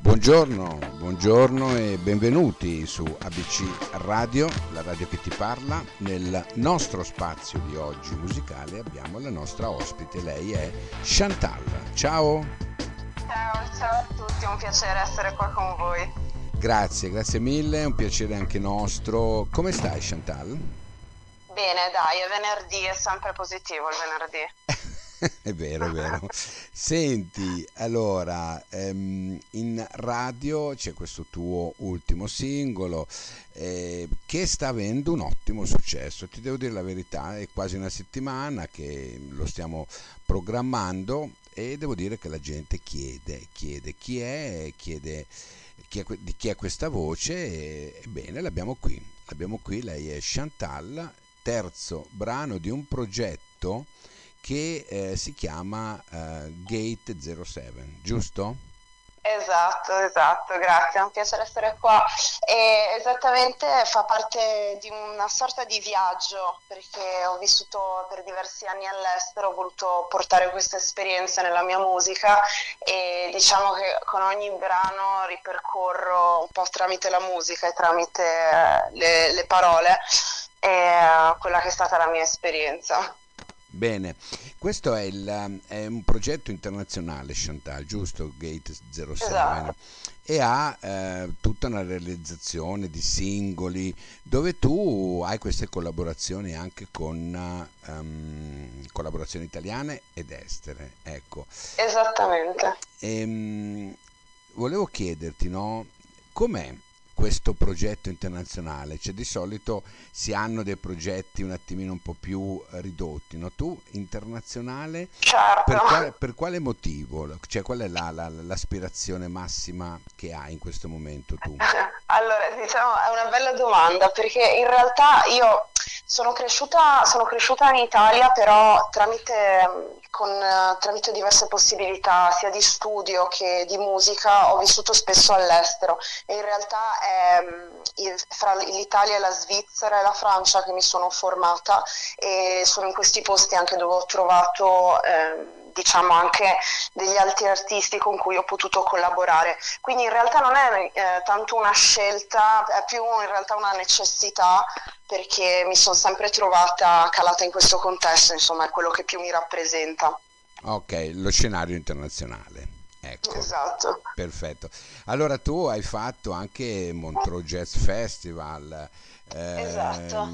Buongiorno, buongiorno e benvenuti su ABC Radio, la radio che ti parla. Nel nostro spazio di oggi musicale abbiamo la nostra ospite, lei è Chantal. Ciao! Ciao, ciao a tutti, è un piacere essere qua con voi. Grazie, grazie mille, è un piacere anche nostro. Come stai Chantal? Bene, dai, è venerdì, è sempre positivo il venerdì. è vero, è vero. Senti, allora, ehm, in radio c'è questo tuo ultimo singolo eh, che sta avendo un ottimo successo. Ti devo dire la verità, è quasi una settimana che lo stiamo programmando e devo dire che la gente chiede, chiede chi è, chiede chi è, di chi è questa voce. Ebbene, l'abbiamo qui. L'abbiamo qui, lei è Chantal, terzo brano di un progetto che eh, si chiama eh, Gate 07, giusto? Esatto, esatto, grazie, è un piacere essere qua. E esattamente fa parte di una sorta di viaggio perché ho vissuto per diversi anni all'estero, ho voluto portare questa esperienza nella mia musica e diciamo che con ogni brano ripercorro un po' tramite la musica e tramite eh, le, le parole eh, quella che è stata la mia esperienza. Bene, questo è, il, è, un progetto internazionale Chantal, giusto? Gate 07 esatto. e ha eh, tutta una realizzazione di singoli dove tu hai queste collaborazioni anche con um, collaborazioni italiane ed estere. Ecco. Esattamente. E, um, volevo chiederti, no, com'è questo progetto internazionale, cioè di solito si hanno dei progetti un attimino un po' più ridotti, no? tu internazionale certo. per, quale, per, quale, motivo? Cioè qual è la, la, l'aspirazione massima che hai in questo momento tu? Allora, diciamo, è una bella domanda perché in realtà io sono cresciuta, sono cresciuta in Italia però tramite con, tramite diverse possibilità sia di studio che di musica ho vissuto spesso all'estero. E in realtà è fra l'Italia la Svizzera e la Francia che mi sono formata e sono in questi posti anche dove ho trovato eh, diciamo anche degli altri artisti con cui ho potuto collaborare. Quindi in realtà non è eh, tanto una scelta, è più in realtà una necessità perché mi sono sempre trovata calata in questo contesto, insomma è quello che più mi rappresenta. Ok, lo scenario internazionale. Ecco, esatto. Perfetto. Allora tu hai fatto anche Montreux Jazz Festival. Eh, esatto.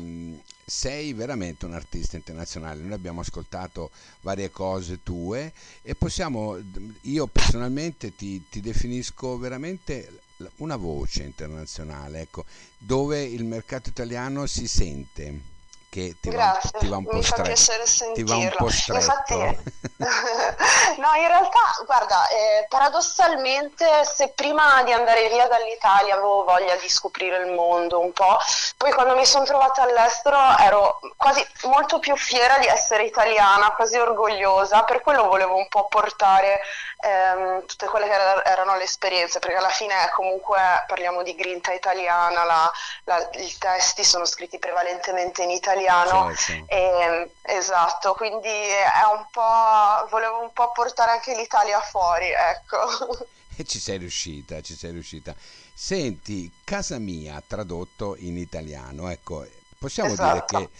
Sei veramente un artista internazionale. Noi abbiamo ascoltato varie cose tue e possiamo, io personalmente ti, ti definisco veramente una voce internazionale, ecco, dove il mercato italiano si sente che ti, va, ti va, un po' stretto. Ti va un po' stretto. Infatti, no, in realtà, guarda, eh, paradossalmente, se prima di andare via dall'Italia avevo voglia di scoprire il mondo un po', poi quando mi sono trovata all'estero ero quasi molto più fiera di essere italiana, quasi orgogliosa, per quello volevo un po' portare ehm, tutte quelle che erano le esperienze, perché alla fine comunque parliamo di grinta italiana, la, la, i testi sono scritti prevalentemente in italiano italiano. Certo. E, esatto, quindi è un po', volevo un po' portare anche l'Italia fuori, ecco. E ci sei riuscita, ci sei riuscita. Senti, casa mia tradotto in italiano, ecco, possiamo esatto. dire che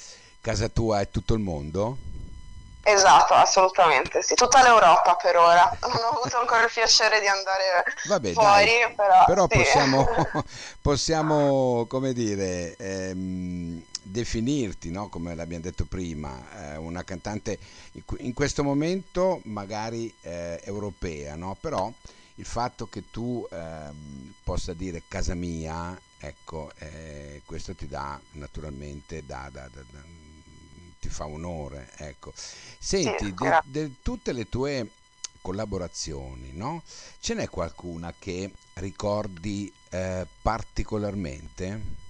casa tua è tutto il mondo? Esatto, assolutamente, sì, tutta l'Europa per ora. Non ho avuto ancora il piacere di andare Vabbè, fuori, dai, però, però sì. possiamo, possiamo, come dire, ehm, definirti, no? come l'abbiamo detto prima, eh, una cantante in questo momento magari eh, europea, no? però il fatto che tu ehm, possa dire casa mia, ecco, eh, questo ti dà naturalmente, da, da, da, ti fa onore. Ecco. Senti, di tutte le tue collaborazioni, no? ce n'è qualcuna che ricordi eh, particolarmente?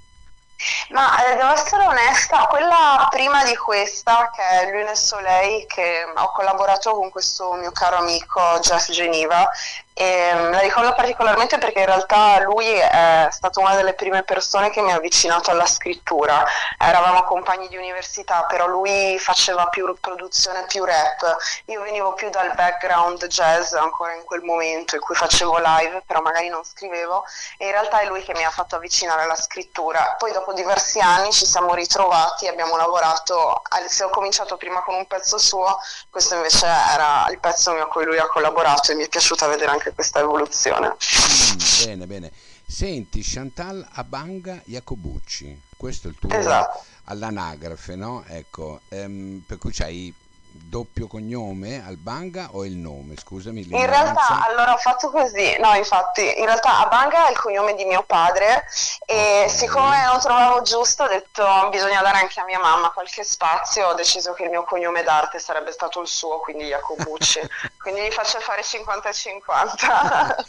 Ma eh, devo essere onesta, quella prima di questa, che è Lune Soleil, che ho collaborato con questo mio caro amico Jeff Geneva, E mm, la ricordo particolarmente perché in realtà lui è stato una delle prime persone che mi ha avvicinato alla scrittura. Eravamo compagni di università, però lui faceva più produzione, più rap. Io venivo più dal background jazz ancora in quel momento in cui facevo live, però magari non scrivevo. E in realtà è lui che mi ha fatto avvicinare alla scrittura. Poi dopo diversi anni ci siamo ritrovati, abbiamo lavorato, se ho cominciato prima con un pezzo suo, questo invece era il pezzo a cui lui ha collaborato e mi è piaciuta vedere anche questa evoluzione. Mm, bene, bene. Senti, Chantal Abanga Jacobucci, questo è il tuo esatto. all'anagrafe, no? Ecco, ehm, per cui c'hai doppio cognome Albanga o il nome? Scusami. In realtà, allora ho fatto così, no, infatti, in realtà Abanga è il cognome di mio padre e okay. siccome non trovavo giusto ho detto bisogna dare anche a mia mamma qualche spazio, ho deciso che il mio cognome d'arte sarebbe stato il suo, quindi Jacobucci, quindi gli faccio fare 50-50.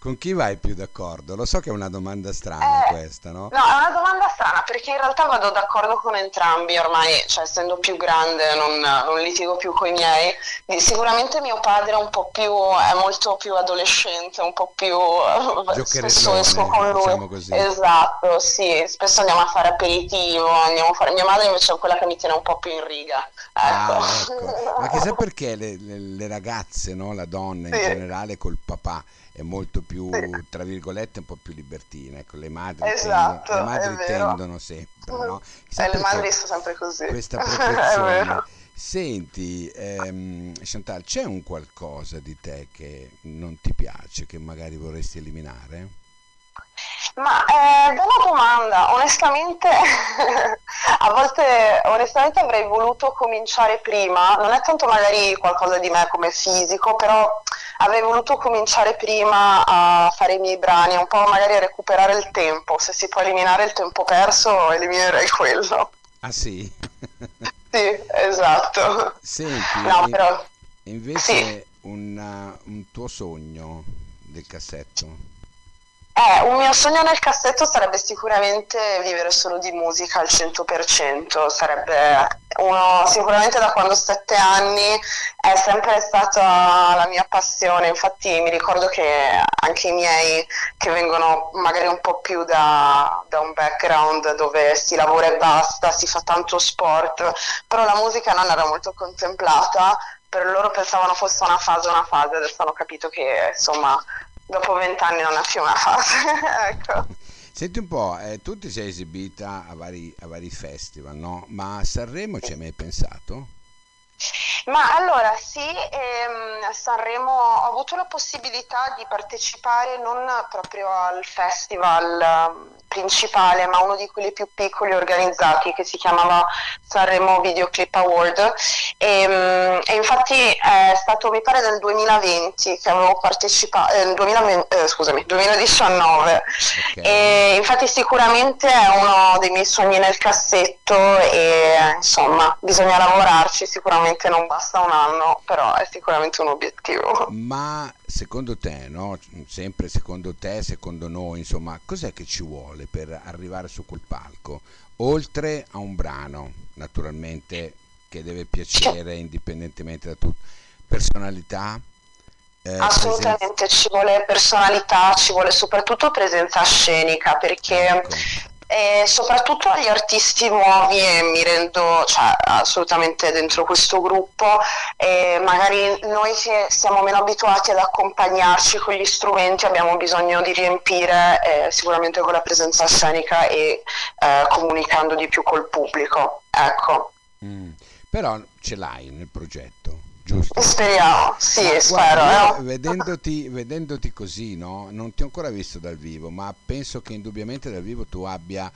Con chi vai più d'accordo? Lo so che è una domanda strana eh, questa, no? No, è una domanda strana perché in realtà vado d'accordo con entrambi ormai, cioè essendo più grande non, non non litigo più con i miei. Sicuramente mio padre è un po' più, è molto più adolescente, un po' più... Spesso esco con lui. Diciamo così. Esatto, sì, spesso andiamo a fare aperitivo, andiamo a fare... Mia madre invece è quella che mi tiene un po' più in riga. Ecco. Ah, ecco. Ma chissà perché le, le, le ragazze, no? la donna in sì. generale col papà è molto più, sì. tra virgolette, un po' più libertina. Ecco, le madri, esatto, tendono, le madri tendono sempre, no? Eh, le madri sono sempre così. Questa proporzione Senti, ehm, Chantal, c'è un qualcosa di te che non ti piace, che magari vorresti eliminare? Ma eh, bella domanda, onestamente a volte onestamente avrei voluto cominciare prima, non è tanto magari qualcosa di me come fisico, però avrei voluto cominciare prima a fare i miei brani, un po' magari a recuperare il tempo, se si può eliminare il tempo perso eliminerei quello. Ah sì? Sì, esatto. Senti, no, però... invece sì. un, un tuo sogno del cassetto? Eh, un mio sogno nel cassetto sarebbe sicuramente vivere solo di musica al 100%, sarebbe uno, sicuramente da quando ho sette anni è sempre stata la mia passione, infatti mi ricordo che anche i miei che vengono magari un po' più da, da un background dove si lavora e basta, si fa tanto sport, però la musica non era molto contemplata, per loro pensavano fosse una fase, una fase, adesso hanno capito che insomma dopo vent'anni non è più una fase. ecco. Senti un po', eh, tu ti sei esibita a vari, a vari festival, no? Ma a Sanremo ci hai mai pensato? Ma allora sì, ehm, a Sanremo ho avuto la possibilità di partecipare non proprio al festival principale, ma uno di quelli più piccoli organizzati che si chiamava Sanremo Video Clip Award. E, mm, e infatti è stato mi pare nel 2020 che avevo partecipato, eh, 2020, eh, scusami, 2019 okay. e infatti sicuramente è uno dei miei sogni nel cassetto e insomma bisogna lavorarci, sicuramente non basta un anno, però è sicuramente un obiettivo. Ma secondo te, no? sempre secondo te, secondo noi, insomma, cos'è che ci vuole per arrivare su quel palco? Oltre a un brano, naturalmente, che deve piacere indipendentemente da tutto, personalità? Eh, Assolutamente, presenza... ci vuole personalità, ci vuole soprattutto presenza scenica perché ecco e soprattutto agli artisti nuovi e mi rendo cioè, assolutamente dentro questo gruppo e magari noi che siamo meno abituati ad accompagnarci con gli strumenti abbiamo bisogno di riempire eh, sicuramente con la presenza scenica e eh, comunicando di più col pubblico ecco mm. però ce l'hai nel progetto giusto? Speriamo, sì, ma, spero. Guarda, vedendoti, vedendoti, così, no? non ti ho ancora visto dal vivo, ma penso che indubbiamente dal vivo tu abbia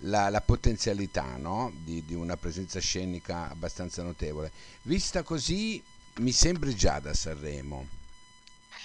la, la potenzialità no? di, di, una presenza scenica abbastanza notevole. Vista così, mi sembri già da Sanremo.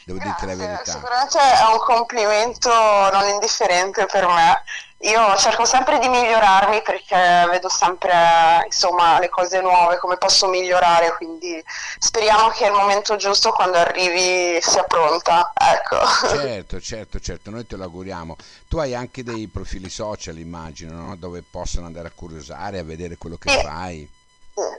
Devo Grazie, dirti la verità. Sicuramente è un complimento non indifferente per me io cerco sempre di migliorarmi perché vedo sempre insomma, le cose nuove, come posso migliorare, quindi speriamo che il momento giusto quando arrivi sia pronta. Ecco. Certo, certo, certo, noi te lo auguriamo. Tu hai anche dei profili social, immagino, no? dove possono andare a curiosare, a vedere quello che sì. fai.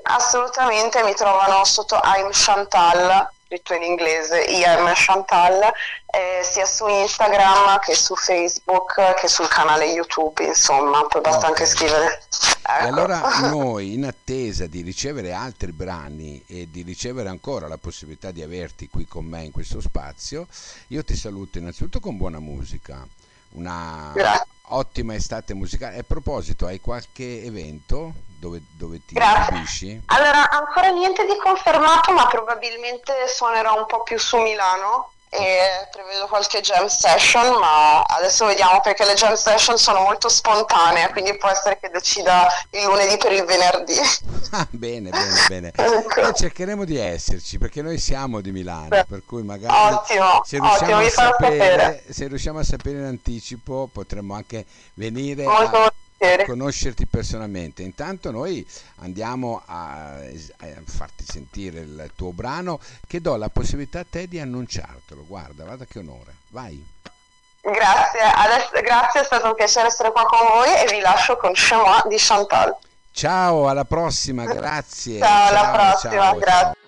Assolutamente, mi trovano sotto I'm Chantal scritto in inglese, IM Chantal, eh, sia su Instagram che su Facebook che sul canale YouTube, insomma, poi basta okay. anche scrivere. Ecco. E allora noi, in attesa di ricevere altri brani e di ricevere ancora la possibilità di averti qui con me in questo spazio, io ti saluto innanzitutto con buona musica, una Grazie. ottima estate musicale. E a proposito, hai qualche evento dove, dove ti esibisci? Allora, ancora niente di confermato, ma probabilmente suonerò un po' più su Milano e prevedo qualche jam session, ma adesso vediamo perché le jam session sono molto spontanee, quindi può essere che decida il lunedì per il venerdì. Ah, bene, bene, bene. ecco. Cercheremo di esserci perché noi siamo di Milano, Beh. per cui magari ottimo, se, riusciamo ottimo, sapere, se riusciamo a sapere in anticipo potremmo anche venire molto a. conoscerti personalmente. Intanto noi andiamo a, a, farti sentire il tuo brano che do la possibilità a te di annunciartelo. Guarda, guarda che onore. Vai. Grazie, Adesso, grazie, è stato un piacere essere qua con voi e vi lascio con Chemin di Chantal. Ciao, alla prossima, grazie. Ciao, ciao alla prossima, ciao, grazie.